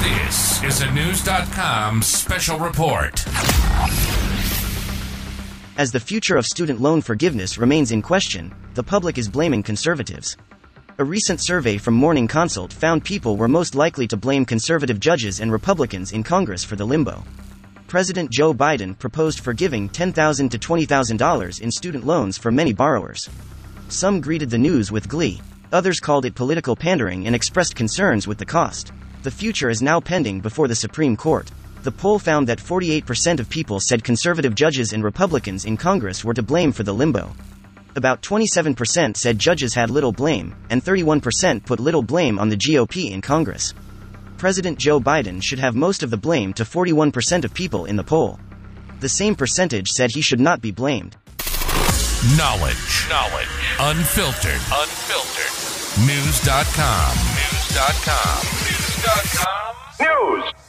This is a News.com special report. As the future of student loan forgiveness remains in question, the public is blaming conservatives. A recent survey from Morning Consult found people were most likely to blame conservative judges and Republicans in Congress for the limbo. President Joe Biden proposed forgiving $10,000 to $20,000 in student loans for many borrowers. Some greeted the news with glee, others called it political pandering and expressed concerns with the cost. The future is now pending before the Supreme Court. The poll found that 48% of people said conservative judges and Republicans in Congress were to blame for the limbo. About 27% said judges had little blame, and 31% put little blame on the GOP in Congress. President Joe Biden should have most of the blame to 41% of people in the poll. The same percentage said he should not be blamed. Knowledge. Knowledge. Unfiltered. Unfiltered. News.com. News.com. News.